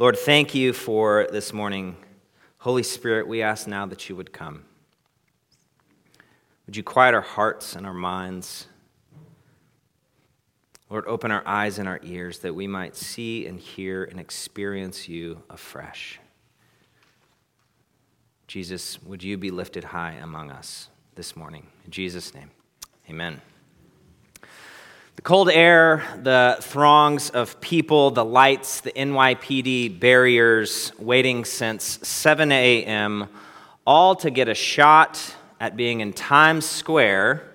Lord, thank you for this morning. Holy Spirit, we ask now that you would come. Would you quiet our hearts and our minds? Lord, open our eyes and our ears that we might see and hear and experience you afresh. Jesus, would you be lifted high among us this morning? In Jesus' name, amen. The cold air, the throngs of people, the lights, the NYPD barriers waiting since 7 a.m., all to get a shot at being in Times Square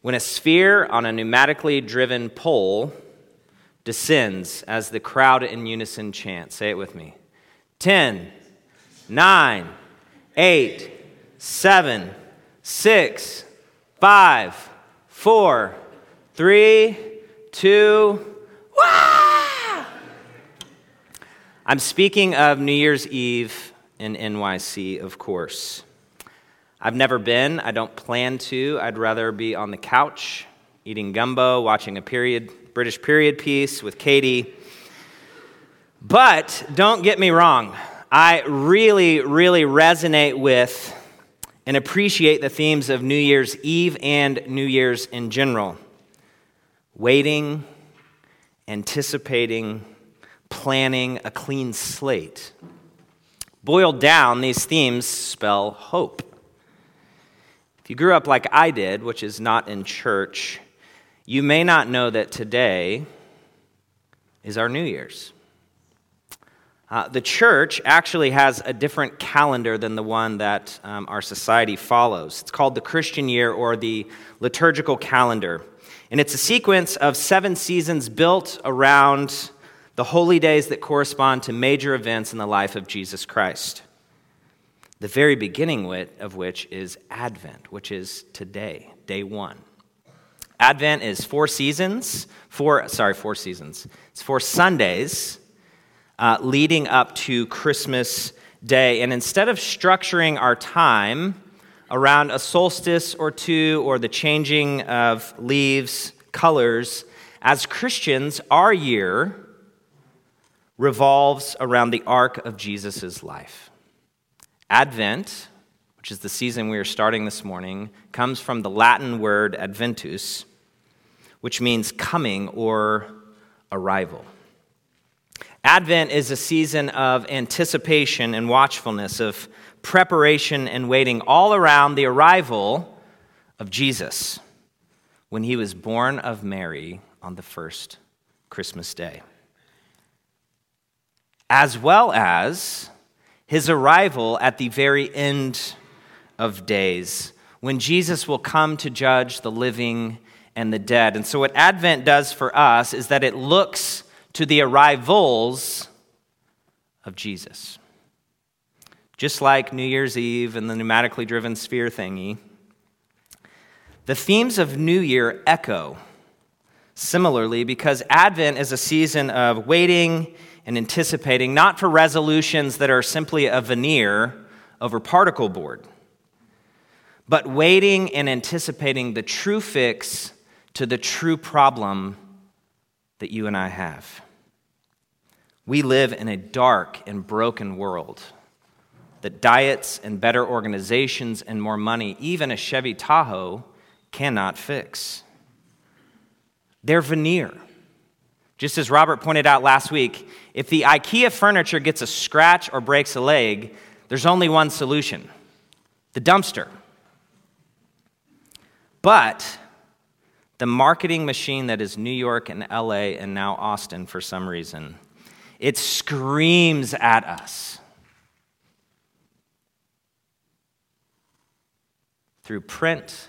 when a sphere on a pneumatically driven pole descends as the crowd in unison chant. Say it with me 10, 9, 8, 7, 6, 5, four, three, two, wah! I'm speaking of New Year's Eve in NYC, of course. I've never been, I don't plan to. I'd rather be on the couch eating gumbo, watching a period British period piece with Katie. But don't get me wrong, I really, really resonate with and appreciate the themes of New Year's Eve and New Year's in general waiting, anticipating, planning a clean slate. Boiled down, these themes spell hope. If you grew up like I did, which is not in church, you may not know that today is our New Year's. Uh, the church actually has a different calendar than the one that um, our society follows. It's called the Christian year or the liturgical calendar. And it's a sequence of seven seasons built around the holy days that correspond to major events in the life of Jesus Christ. The very beginning of which is Advent, which is today, day one. Advent is four seasons, four, sorry, four seasons. It's four Sundays uh, leading up to Christmas Day. And instead of structuring our time around a solstice or two or the changing of leaves, colors, as Christians, our year revolves around the arc of Jesus' life. Advent, which is the season we are starting this morning, comes from the Latin word adventus, which means coming or arrival. Advent is a season of anticipation and watchfulness, of preparation and waiting, all around the arrival of Jesus when he was born of Mary on the first Christmas day, as well as his arrival at the very end of days when Jesus will come to judge the living and the dead. And so, what Advent does for us is that it looks to the arrivals of Jesus. Just like New Year's Eve and the pneumatically driven sphere thingy, the themes of New Year echo similarly because Advent is a season of waiting and anticipating, not for resolutions that are simply a veneer over particle board, but waiting and anticipating the true fix to the true problem that you and I have. We live in a dark and broken world that diets and better organizations and more money, even a Chevy Tahoe, cannot fix. They're veneer. Just as Robert pointed out last week, if the IKEA furniture gets a scratch or breaks a leg, there's only one solution the dumpster. But the marketing machine that is New York and LA and now Austin for some reason. It screams at us through print,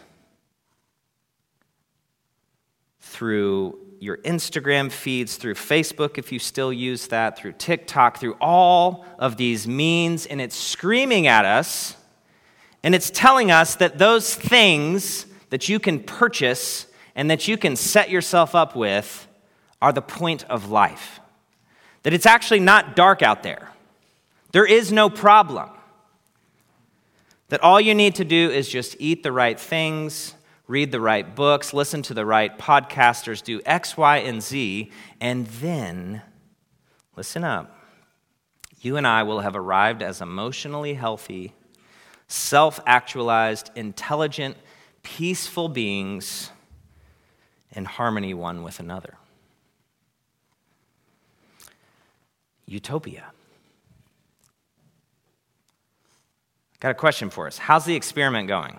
through your Instagram feeds, through Facebook, if you still use that, through TikTok, through all of these means, and it's screaming at us, and it's telling us that those things that you can purchase and that you can set yourself up with are the point of life. That it's actually not dark out there, there is no problem. That all you need to do is just eat the right things, read the right books, listen to the right podcasters, do X, Y, and Z, and then listen up. You and I will have arrived as emotionally healthy, self actualized, intelligent, peaceful beings in harmony one with another. Utopia. Got a question for us. How's the experiment going?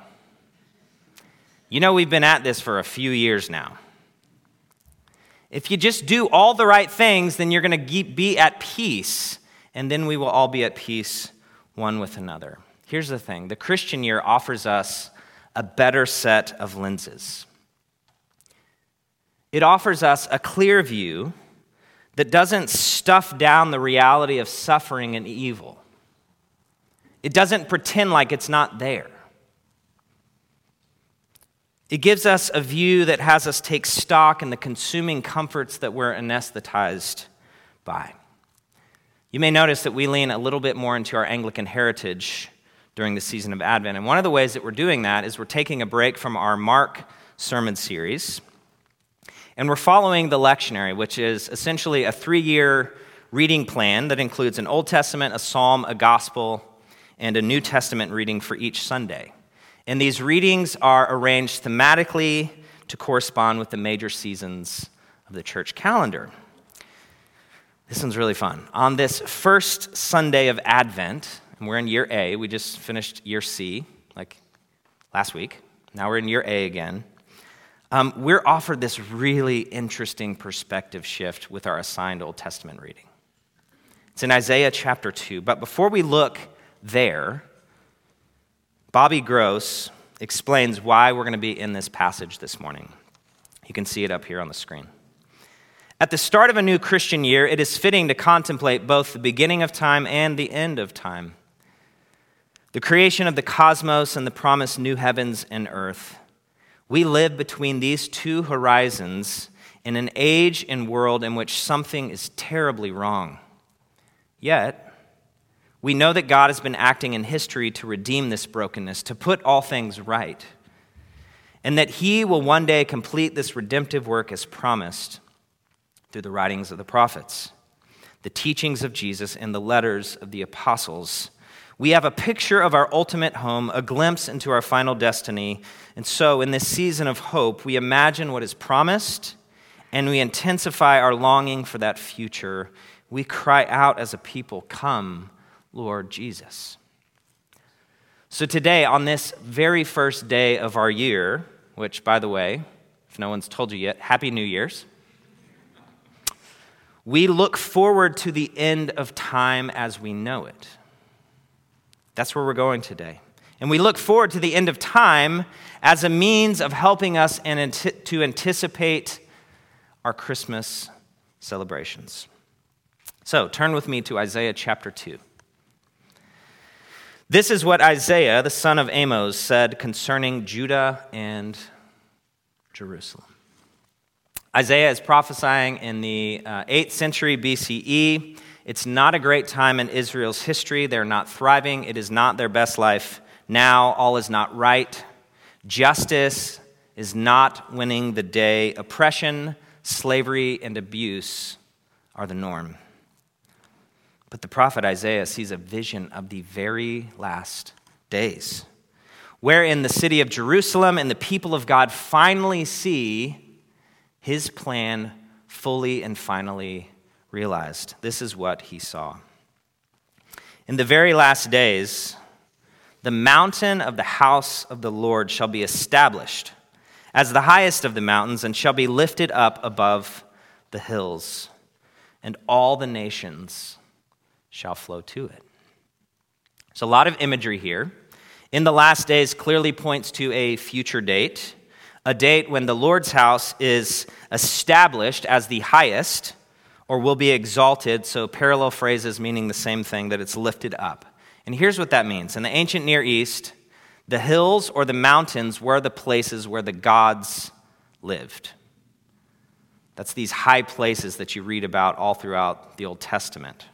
You know, we've been at this for a few years now. If you just do all the right things, then you're going to be at peace, and then we will all be at peace one with another. Here's the thing the Christian year offers us a better set of lenses. It offers us a clear view that doesn't stuff down the reality of suffering and evil. It doesn't pretend like it's not there. It gives us a view that has us take stock in the consuming comforts that we're anesthetized by. You may notice that we lean a little bit more into our Anglican heritage during the season of Advent. And one of the ways that we're doing that is we're taking a break from our Mark sermon series. And we're following the lectionary, which is essentially a three year reading plan that includes an Old Testament, a psalm, a gospel, and a New Testament reading for each Sunday. And these readings are arranged thematically to correspond with the major seasons of the church calendar. This one's really fun. On this first Sunday of Advent, and we're in year A, we just finished year C, like last week. Now we're in year A again. Um, we're offered this really interesting perspective shift with our assigned Old Testament reading. It's in Isaiah chapter 2. But before we look there, Bobby Gross explains why we're going to be in this passage this morning. You can see it up here on the screen. At the start of a new Christian year, it is fitting to contemplate both the beginning of time and the end of time. The creation of the cosmos and the promised new heavens and earth. We live between these two horizons in an age and world in which something is terribly wrong. Yet, we know that God has been acting in history to redeem this brokenness, to put all things right, and that He will one day complete this redemptive work as promised through the writings of the prophets, the teachings of Jesus, and the letters of the apostles. We have a picture of our ultimate home, a glimpse into our final destiny. And so, in this season of hope, we imagine what is promised and we intensify our longing for that future. We cry out as a people, Come, Lord Jesus. So, today, on this very first day of our year, which, by the way, if no one's told you yet, Happy New Year's, we look forward to the end of time as we know it. That's where we're going today. And we look forward to the end of time as a means of helping us and to anticipate our Christmas celebrations. So, turn with me to Isaiah chapter 2. This is what Isaiah, the son of Amos, said concerning Judah and Jerusalem. Isaiah is prophesying in the uh, 8th century BCE. It's not a great time in Israel's history. They're not thriving. It is not their best life now. All is not right. Justice is not winning the day. Oppression, slavery, and abuse are the norm. But the prophet Isaiah sees a vision of the very last days, wherein the city of Jerusalem and the people of God finally see his plan fully and finally realized. This is what he saw. In the very last days, the mountain of the house of the Lord shall be established as the highest of the mountains and shall be lifted up above the hills, and all the nations shall flow to it. There's a lot of imagery here. In the last days clearly points to a future date, a date when the Lord's house is established as the highest or will be exalted, so parallel phrases meaning the same thing, that it's lifted up. And here's what that means. In the ancient Near East, the hills or the mountains were the places where the gods lived. That's these high places that you read about all throughout the Old Testament.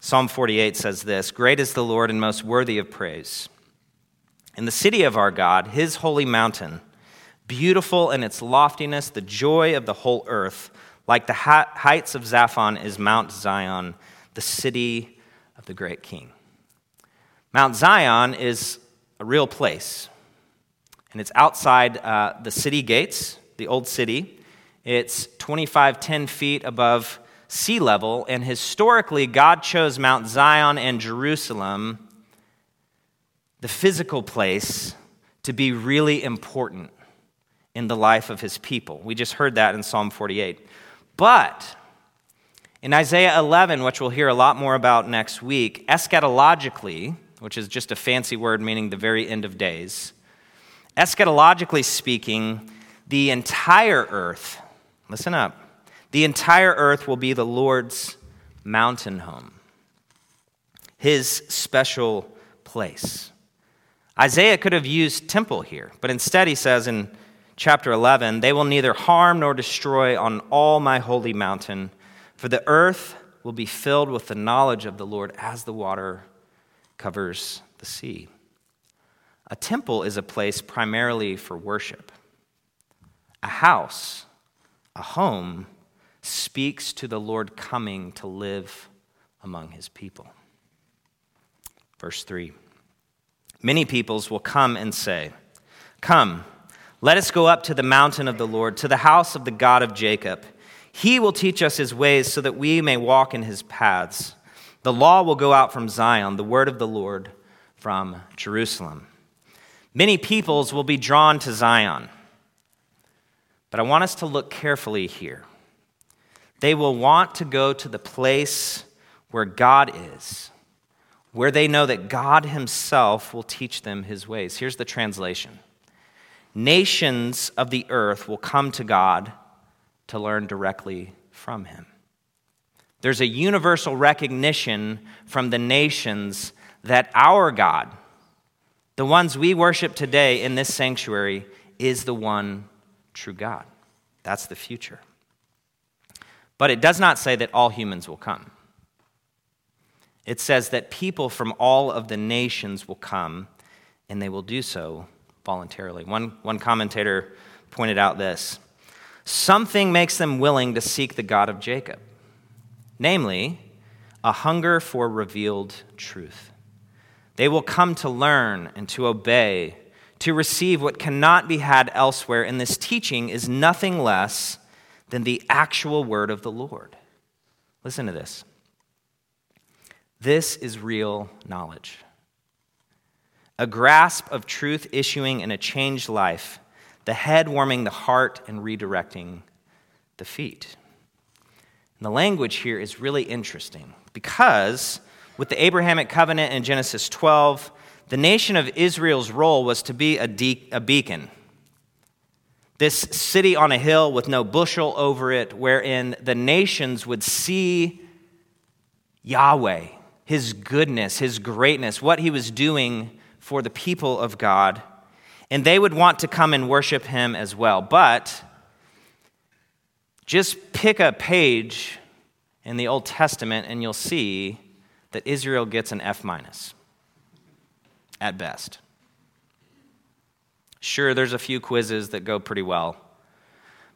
Psalm 48 says this Great is the Lord and most worthy of praise. In the city of our God, his holy mountain, beautiful in its loftiness, the joy of the whole earth, Like the heights of Zaphon is Mount Zion, the city of the great king. Mount Zion is a real place, and it's outside uh, the city gates, the old city. It's 25, 10 feet above sea level, and historically, God chose Mount Zion and Jerusalem, the physical place, to be really important in the life of his people. We just heard that in Psalm 48. But in Isaiah 11, which we'll hear a lot more about next week, eschatologically, which is just a fancy word meaning the very end of days, eschatologically speaking, the entire earth, listen up, the entire earth will be the Lord's mountain home, his special place. Isaiah could have used temple here, but instead he says in chapter 11, They will neither harm nor destroy on all my holy mountain, for the earth will be filled with the knowledge of the Lord as the water covers the sea. A temple is a place primarily for worship. A house, a home, speaks to the Lord coming to live among his people. Verse 3 Many peoples will come and say, Come, let us go up to the mountain of the Lord, to the house of the God of Jacob. He will teach us his ways so that we may walk in his paths. The law will go out from Zion, the word of the Lord from Jerusalem. Many peoples will be drawn to Zion. But I want us to look carefully here. They will want to go to the place where God is, where they know that God Himself will teach them His ways. Here's the translation Nations of the earth will come to God to learn directly from Him. There's a universal recognition from the nations that our God, the ones we worship today in this sanctuary, is the one true God. That's the future. But it does not say that all humans will come. It says that people from all of the nations will come, and they will do so voluntarily. One, one commentator pointed out this something makes them willing to seek the God of Jacob, namely, a hunger for revealed truth. They will come to learn and to obey, to receive what cannot be had elsewhere, and this teaching is nothing less than the actual word of the Lord. Listen to this. This is real knowledge. A grasp of truth issuing in a changed life, the head warming the heart and redirecting the feet. And the language here is really interesting because with the Abrahamic covenant in Genesis 12, the nation of Israel's role was to be a, de- a beacon this city on a hill with no bushel over it, wherein the nations would see Yahweh, his goodness, his greatness, what he was doing for the people of God, and they would want to come and worship him as well. But just pick a page in the Old Testament and you'll see that Israel gets an F minus at best. Sure, there's a few quizzes that go pretty well.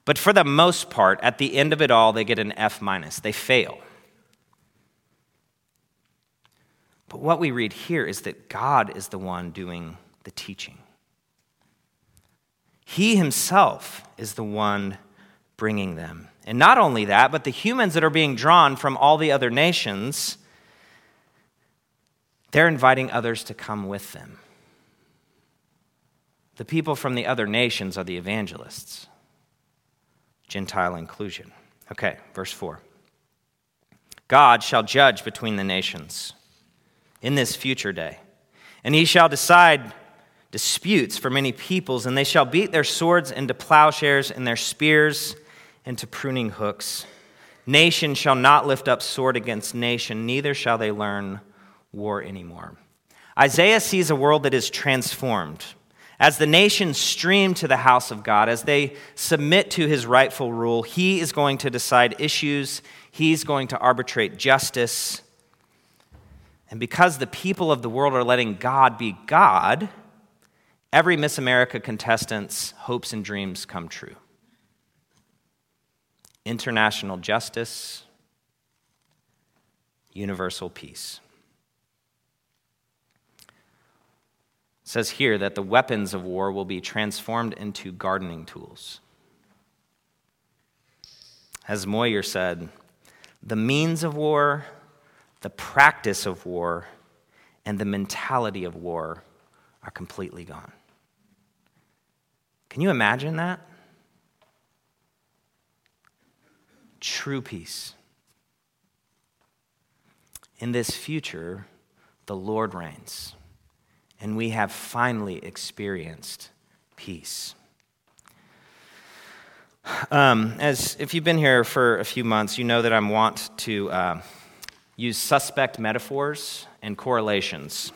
But for the most part, at the end of it all, they get an F minus. They fail. But what we read here is that God is the one doing the teaching. He himself is the one bringing them. And not only that, but the humans that are being drawn from all the other nations, they're inviting others to come with them. The people from the other nations are the evangelists, Gentile inclusion. Okay, verse 4. God shall judge between the nations in this future day, and he shall decide disputes for many peoples, and they shall beat their swords into plowshares and their spears into pruning hooks. Nation shall not lift up sword against nation, neither shall they learn war anymore. Isaiah sees a world that is transformed as the nations stream to the house of God, as they submit to his rightful rule, he is going to decide issues, he's going to arbitrate justice. And because the people of the world are letting God be God, every Miss America contestant's hopes and dreams come true. international justice, universal peace. It says here that the weapons of war will be transformed into gardening tools. As Motyer said, the means of war, the practice of war, and the mentality of war are completely gone. Can you imagine that? True peace. In this future, the Lord reigns and we have finally experienced peace. Um, as if you've been here for a few months, you know that I'm wont to uh, use suspect metaphors and correlations,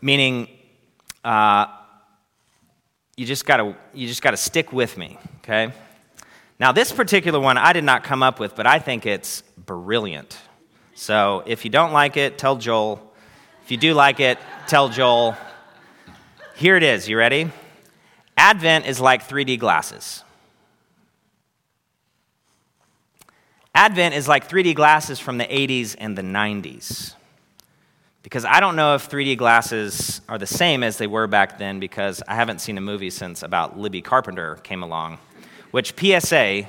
meaning uh, you just gotta you just gotta stick with me, okay? Now this particular one I did not come up with, but I think it's brilliant. So if you don't like it, tell Joel. If you do like it, tell Joel. Here it is. You ready? Advent is like 3D glasses. Advent is like 3D glasses from the 80s and the 90s. Because I don't know if 3D glasses are the same as they were back then, because I haven't seen a movie since about Libby Carpenter came along. Which, PSA,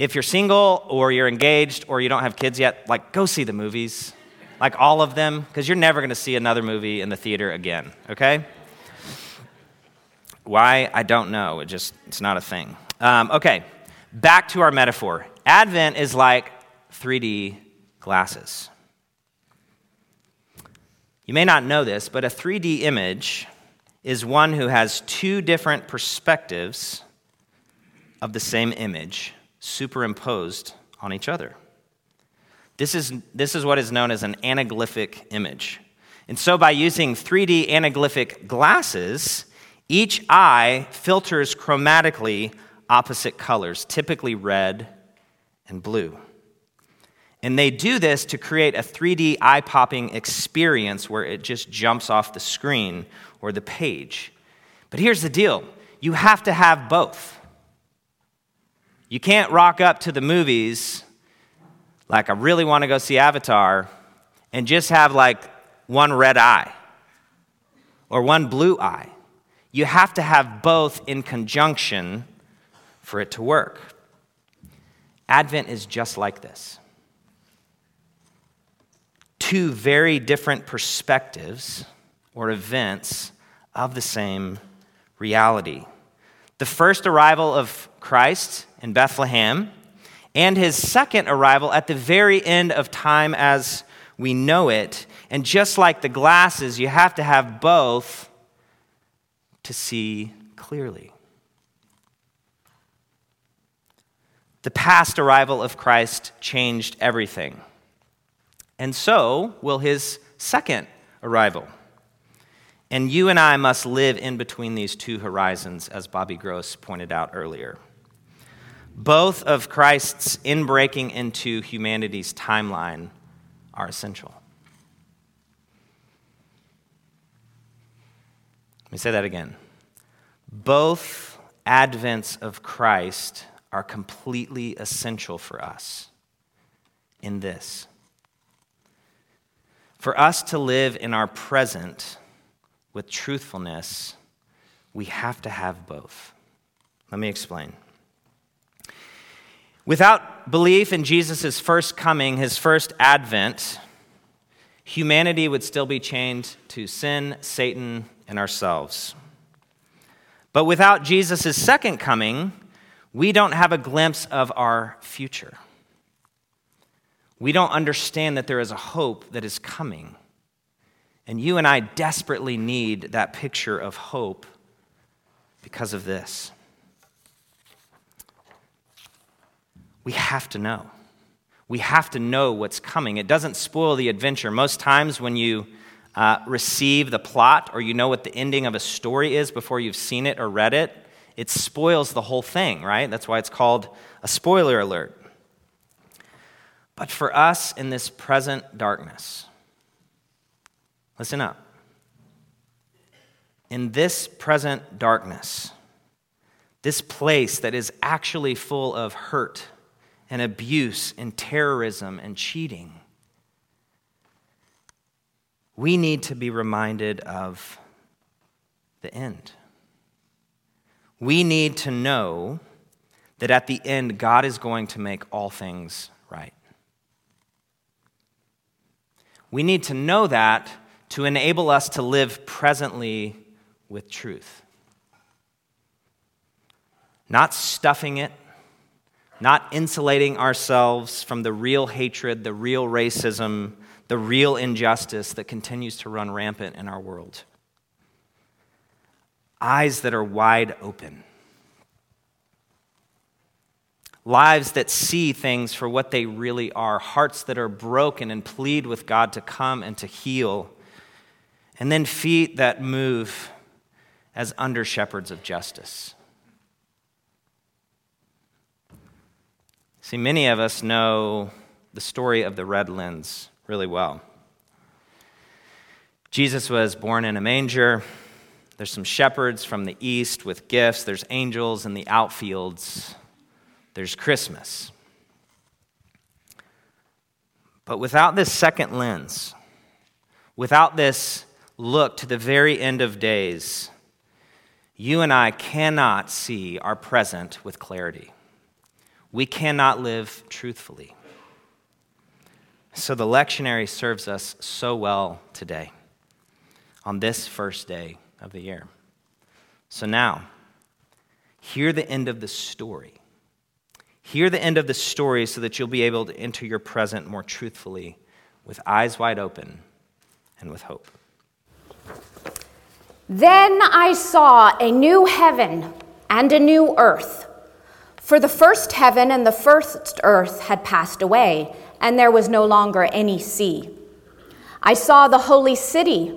if you're single or you're engaged or you don't have kids yet, like, go see the movies like all of them, because you're never going to see another movie in the theater again, okay? Why? I don't know. It just, it's not a thing. Um, okay, back to our metaphor. Advent is like 3D glasses. You may not know this, but a 3D image is one who has two different perspectives of the same image superimposed on each other. This is, this is what is known as an anaglyphic image. And so, by using 3D anaglyphic glasses, each eye filters chromatically opposite colors, typically red and blue. And they do this to create a 3D eye popping experience where it just jumps off the screen or the page. But here's the deal you have to have both. You can't rock up to the movies like I really want to go see Avatar, and just have like one red eye or one blue eye. You have to have both in conjunction for it to work. Advent is just like this two very different perspectives or events of the same reality. The first arrival of Christ in Bethlehem and his second arrival at the very end of time as we know it. And just like the glasses, you have to have both to see clearly. The past arrival of Christ changed everything. And so will his second arrival. And you and I must live in between these two horizons, as Bobby Gross pointed out earlier both of Christ's inbreaking into humanity's timeline are essential. Let me say that again. Both advents of Christ are completely essential for us in this. For us to live in our present with truthfulness, we have to have both. Let me explain. Without belief in Jesus' first coming, his first advent, humanity would still be chained to sin, Satan, and ourselves. But without Jesus' second coming, we don't have a glimpse of our future. We don't understand that there is a hope that is coming. And you and I desperately need that picture of hope because of this. we have to know. We have to know what's coming. It doesn't spoil the adventure. Most times, when you uh, receive the plot or you know what the ending of a story is before you've seen it or read it, it spoils the whole thing, right? That's why it's called a spoiler alert. But for us in this present darkness, listen up. In this present darkness, this place that is actually full of hurt and abuse and terrorism and cheating, we need to be reminded of the end. We need to know that at the end, God is going to make all things right. We need to know that to enable us to live presently with truth. Not stuffing it, not insulating ourselves from the real hatred, the real racism, the real injustice that continues to run rampant in our world. Eyes that are wide open. Lives that see things for what they really are. Hearts that are broken and plead with God to come and to heal. And then feet that move as under shepherds of justice. See, many of us know the story of the red lens really well. Jesus was born in a manger. There's some shepherds from the east with gifts. There's angels in the outfields. There's Christmas. But without this second lens, without this look to the very end of days, you and I cannot see our present with clarity we cannot live truthfully. So the lectionary serves us so well today on this first day of the year. So now, hear the end of the story. Hear the end of the story so that you'll be able to enter your present more truthfully with eyes wide open and with hope. Then I saw a new heaven and a new earth. For the first heaven and the first earth had passed away, and there was no longer any sea. I saw the holy city,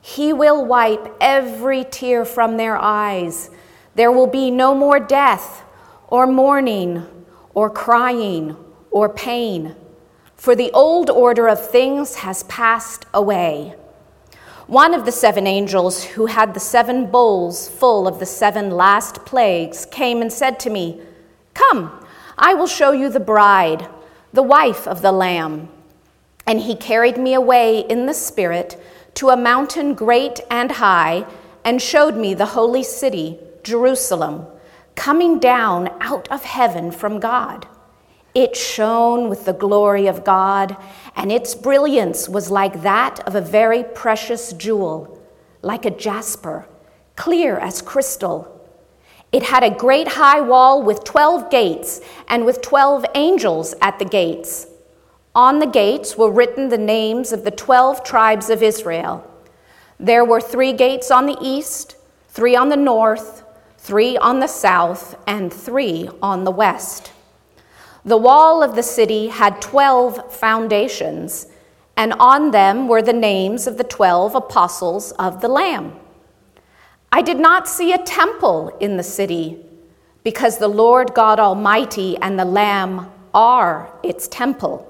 He will wipe every tear from their eyes. There will be no more death, or mourning, or crying, or pain, for the old order of things has passed away. One of the seven angels who had the seven bowls full of the seven last plagues came and said to me, Come. I will show you the bride, the wife of the Lamb. And he carried me away in the Spirit to a mountain great and high, and showed me the holy city, Jerusalem, coming down out of heaven from God. It shone with the glory of God, and its brilliance was like that of a very precious jewel, like a jasper, clear as crystal. It had a great high wall with 12 gates and with 12 angels at the gates. On the gates were written the names of the 12 tribes of Israel. There were three gates on the east, three on the north, three on the south, and three on the west. The wall of the city had 12 foundations, and on them were the names of the 12 apostles of the Lamb. I did not see a temple in the city, because the Lord God Almighty and the Lamb are its temple.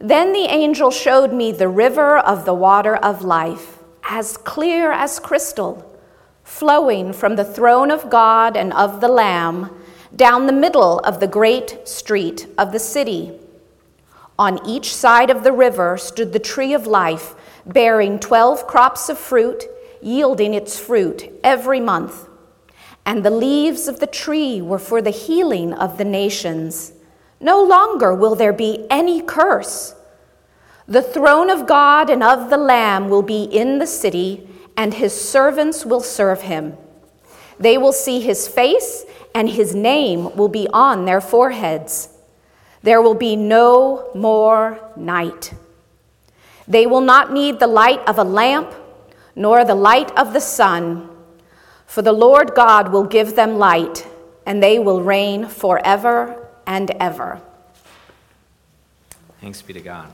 Then the angel showed me the river of the water of life, as clear as crystal, flowing from the throne of God and of the Lamb down the middle of the great street of the city. On each side of the river stood the tree of life bearing 12 crops of fruit, yielding its fruit every month. and the leaves of the tree were for the healing of the nations. No longer will there be any curse. The throne of God and of the Lamb will be in the city, and his servants will serve him. They will see his face, and his name will be on their foreheads. There will be no more night. They will not need the light of a lamp, nor the light of the sun for the Lord God will give them light, and they will reign forever and ever. Thanks be to God.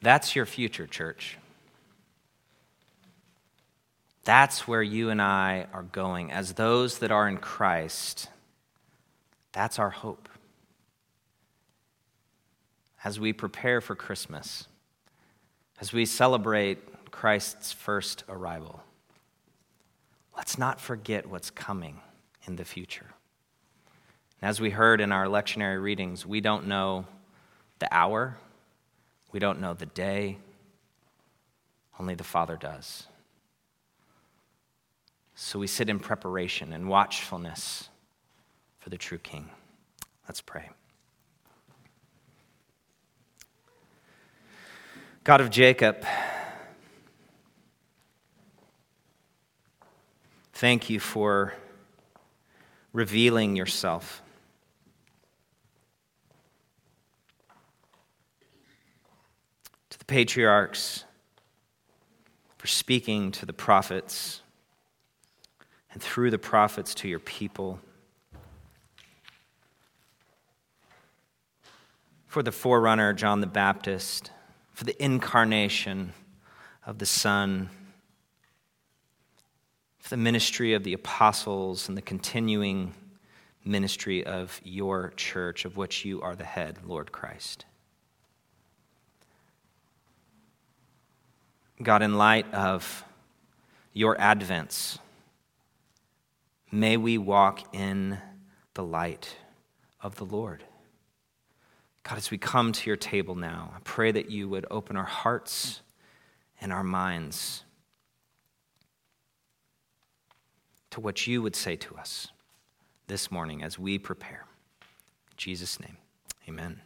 That's your future, church. That's where you and I are going. As those that are in Christ, that's our hope. As we prepare for Christmas, as we celebrate Christ's first arrival let's not forget what's coming in the future. As we heard in our lectionary readings, we don't know the hour, we don't know the day, only the Father does. So we sit in preparation and watchfulness for the true King. Let's pray. God of Jacob, Thank you for revealing yourself. To the patriarchs, for speaking to the prophets, and through the prophets to your people. For the forerunner, John the Baptist, for the incarnation of the Son for the ministry of the apostles and the continuing ministry of your church, of which you are the head, Lord Christ. God, in light of your advents, may we walk in the light of the Lord. God, as we come to your table now, I pray that you would open our hearts and our minds to what you would say to us this morning as we prepare. In Jesus' name, amen.